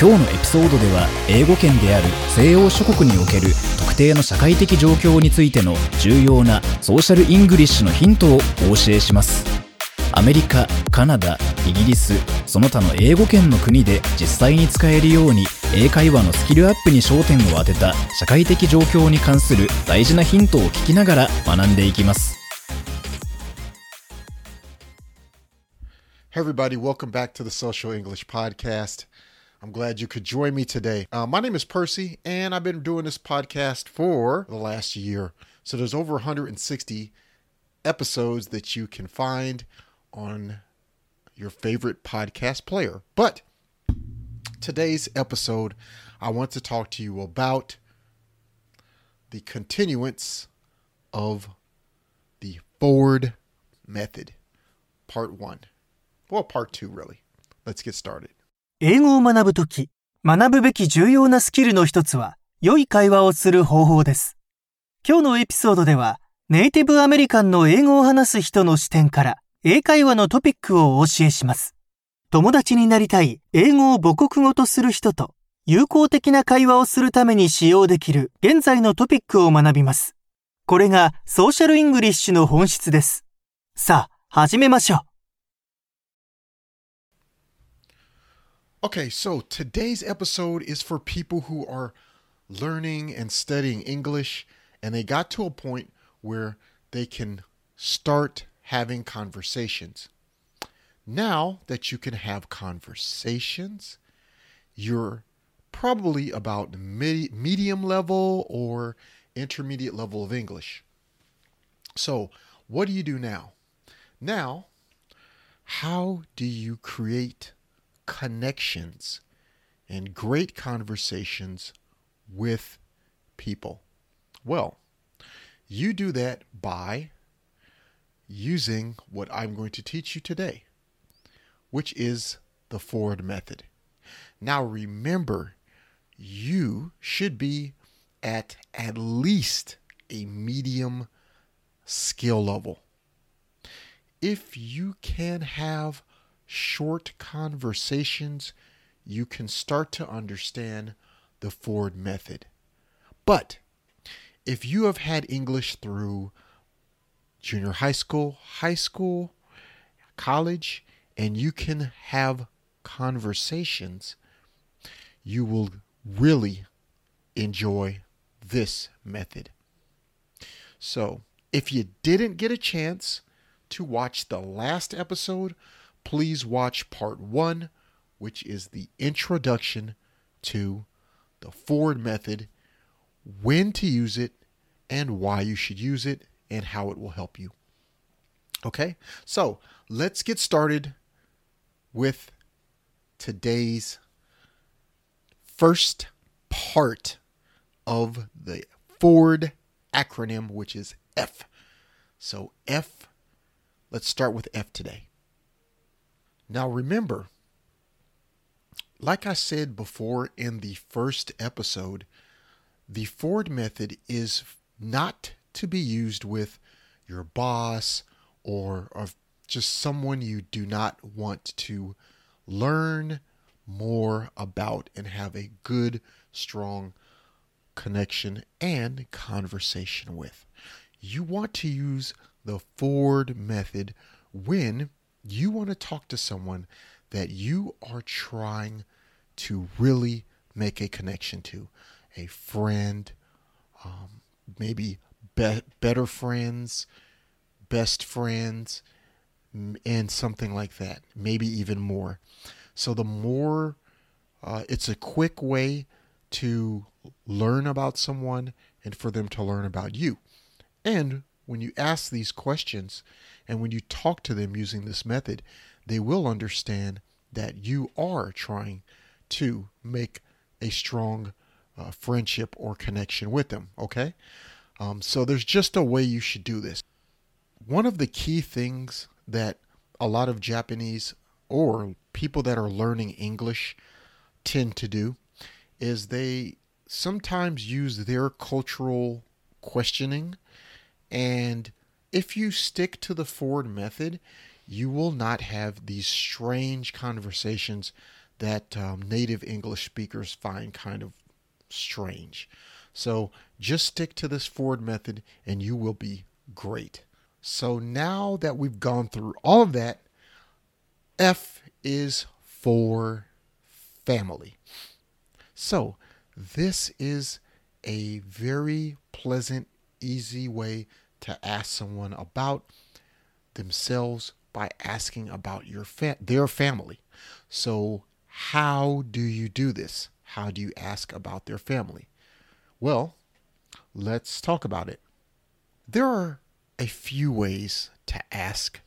今日のエピソードでは英語圏である西欧諸国における特定の社会的状況についての重要なソーシャルイングリッシュのヒントをお教えしますアメリカカナダイギリスその他の英語圏の国で実際に使えるように英会話のスキルアップに焦点を当てた社会的状況に関する大事なヒントを聞きながら学んでいきます Hey, everybody, welcome back to the Social English Podcast. I'm glad you could join me today. Uh, my name is Percy, and I've been doing this podcast for the last year. So there's over 160 episodes that you can find on your favorite podcast player. But today's episode, I want to talk to you about the continuance of the Ford method, part one. Well, part two, really. Let's get started. 英語を学ぶとき、学ぶべき重要なスキルの一つは、良い会話をする方法です。今日のエピソードでは、ネイティブアメリカンの英語を話す人の視点から、英会話のトピックをお教えします。友達になりたい英語を母国語とする人と、有効的な会話をするために使用できる現在のトピックを学びます。これがソーシャルイングリッシュの本質です。さあ、始めましょう。Okay, so today's episode is for people who are learning and studying English and they got to a point where they can start having conversations. Now that you can have conversations, you're probably about medium level or intermediate level of English. So, what do you do now? Now, how do you create connections and great conversations with people? Well, you do that by using what I'm going to teach you today, which is the Ford method. Now, remember, you should be at at least a medium skill level. If you can have short conversations, you can start to understand the Ford method. But if you have had English through junior high school, high school, college, and you can have conversations, you will really enjoy this method. So, if you didn't get a chance to watch the last episode, please watch part one, which is the introduction to the Ford method, when to use it, and why you should use it, and how it will help you. Okay, so let's get started with today's first part of the Ford acronym, which is F. So, F, let's start with F today. Now, remember, like I said before in the first episode, the Ford method is not to be used with your boss or of just someone you do not want to learn more about and have a good, strong connection and conversation with. You want to use the Ford method when you want to talk to someone that you are trying to really make a connection to a friend, um, maybe be- better friends, best friends, and something like that, maybe even more. So, the more uh, it's a quick way to learn about someone and for them to learn about you. And when you ask these questions and when you talk to them using this method, they will understand that you are trying to make a strong uh, friendship or connection with them. Okay? Um, so there's just a way you should do this. One of the key things that a lot of Japanese or people that are learning English tend to do is they sometimes use their cultural questioning and if you stick to the Ford method, you will not have these strange conversations that um, native English speakers find kind of strange. So just stick to this Ford method and you will be great. So now that we've gone through all of that, F is for family. So this is a very pleasant, easy way to ask someone about themselves by asking about your fa- their family. So how do you do this? How do you ask about their family? Well, let's talk about it. There are a few ways to ask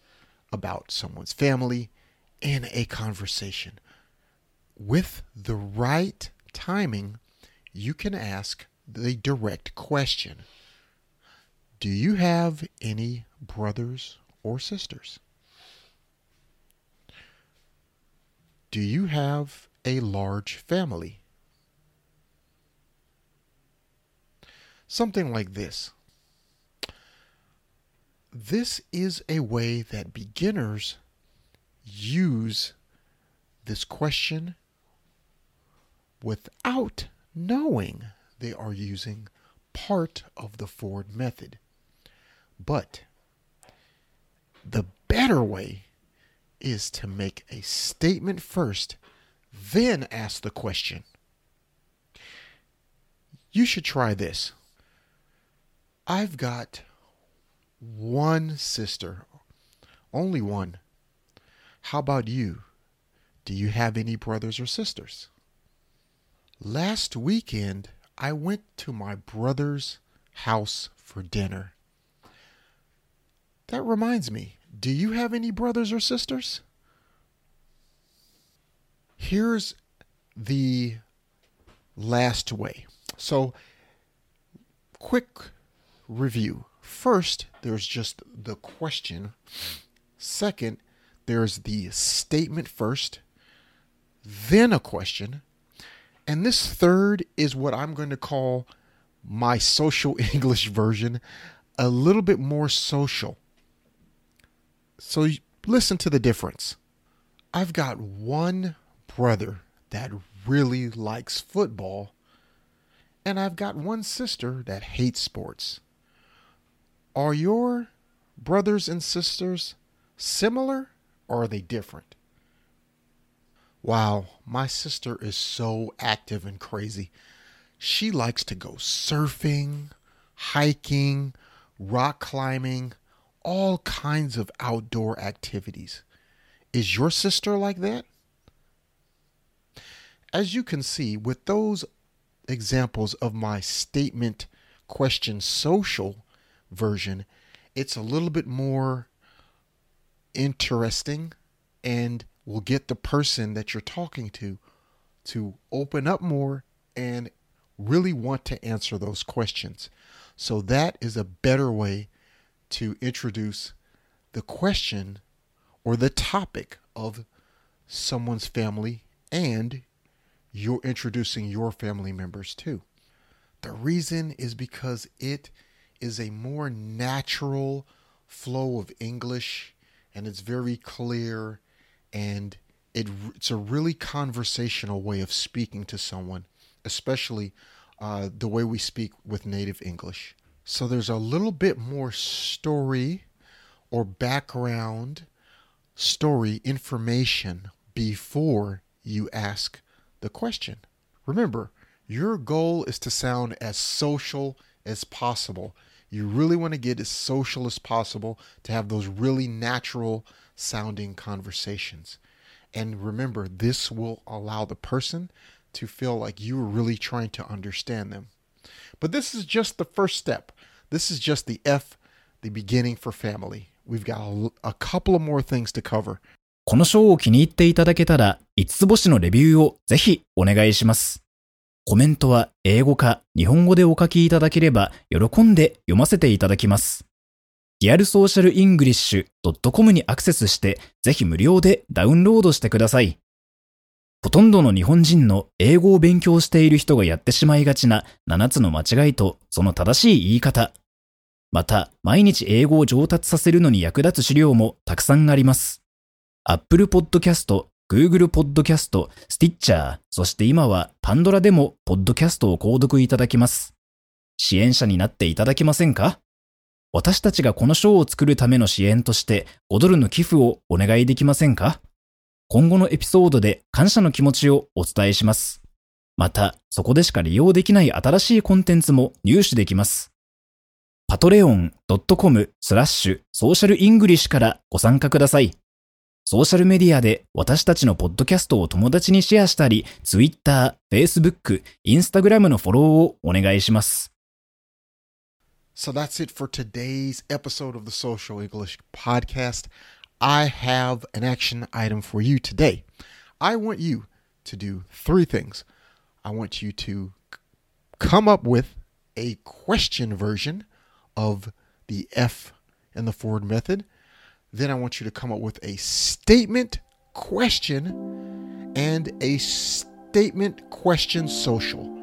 about someone's family in a conversation. With the right timing, you can ask the direct question Do you have any brothers or sisters? Do you have a large family? Something like this. This is a way that beginners use this question without knowing they are using part of the Ford method. But the better way is to make a statement first, then ask the question. You should try this. I've got one sister, only one. How about you? Do you have any brothers or sisters? Last weekend, I went to my brother's house for dinner. That reminds me, do you have any brothers or sisters? Here's the last way. So, quick review. First, there's just the question. Second, there's the statement first, then a question. And this third is what I'm going to call my social English version, a little bit more social. So listen to the difference. I've got one brother that really likes football, and I've got one sister that hates sports. Are your brothers and sisters similar or are they different? Wow, my sister is so active and crazy. She likes to go surfing, hiking, rock climbing, all kinds of outdoor activities. Is your sister like that? As you can see, with those examples of my statement question social version, it's a little bit more interesting and will get the person that you're talking to to open up more and really want to answer those questions. So that is a better way to introduce the question or the topic of someone's family and you're introducing your family members too. The reason is because it is a more natural flow of English and it's very clear and it, it's a really conversational way of speaking to someone, especially uh, the way we speak with native English. So there's a little bit more story or background story information before you ask the question. Remember, your goal is to sound as social as possible. You really want to get as social as possible to have those really natural sounding conversations. And remember, this will allow the person to feel like you are really trying to understand them. But this is just the first step. This is just the F, the beginning for family. We've got a, a couple of more things to cover. この章を気に入っていただけたら、5つ星のレビューをぜひお願いします。コメントは英語か日本語でお書きいただければ喜んで読ませていただきます。リアルソーシャルイングリッシュ .com にアクセスしてぜひ無料でダウンロードしてください。ほとんどの日本人の英語を勉強している人がやってしまいがちな7つの間違いとその正しい言い方。また、毎日英語を上達させるのに役立つ資料もたくさんあります。Apple Podcast、Google Podcast、Stitcher、そして今は Pandora でも Podcast を購読いただきます。支援者になっていただけませんか？私たちがこの賞を作るための支援として5ドルの寄付をお願いできませんか？今後のエピソードで感謝の気持ちをお伝えします。また、そこでしか利用できない新しいコンテンツも入手できます。patreon.com スラッシュソーシャルイングリッシュからご参加ください。ソーシャルメディアで私たちのポッドキャストを友達にシェアしたり、Twitter、Facebook、Instagram のフォローをお願いします。So that's it for today's episode of the Social English Podcast. I have an action item for you today. I want you to do three things. I want you to come up with a question version of the F in the Ford method. Then I want you to come up with a statement question and a statement question social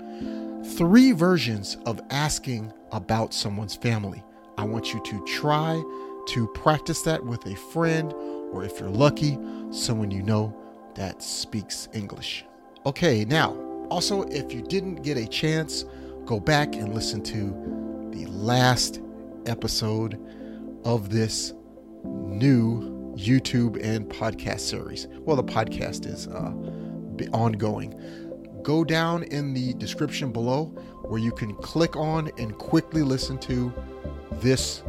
three versions of asking about someone's family. I want you to try to practice that with a friend, or if you're lucky, someone you know that speaks English. Okay, now, also, if you didn't get a chance, go back and listen to the last episode of this new YouTube and podcast series. Well, the podcast is uh, ongoing go down in the description below where you can click on and quickly listen to this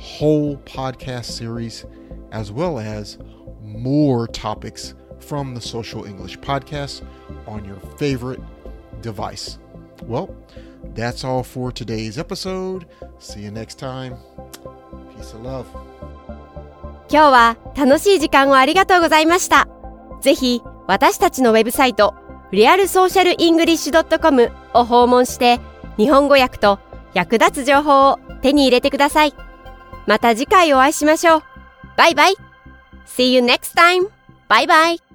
whole podcast series as well as more topics from the Social English podcast on your favorite device. Well, that's all for today's episode. See you next time. Peace and love. 今日は楽しい時間をありがとうございました。ぜひ私たちのウェブサイトリアルソーシャルイングリッシュ .com を訪問して日本語訳と役立つ情報を手に入れてください。また次回お会いしましょう。バイバイ !See you next time! バイバイ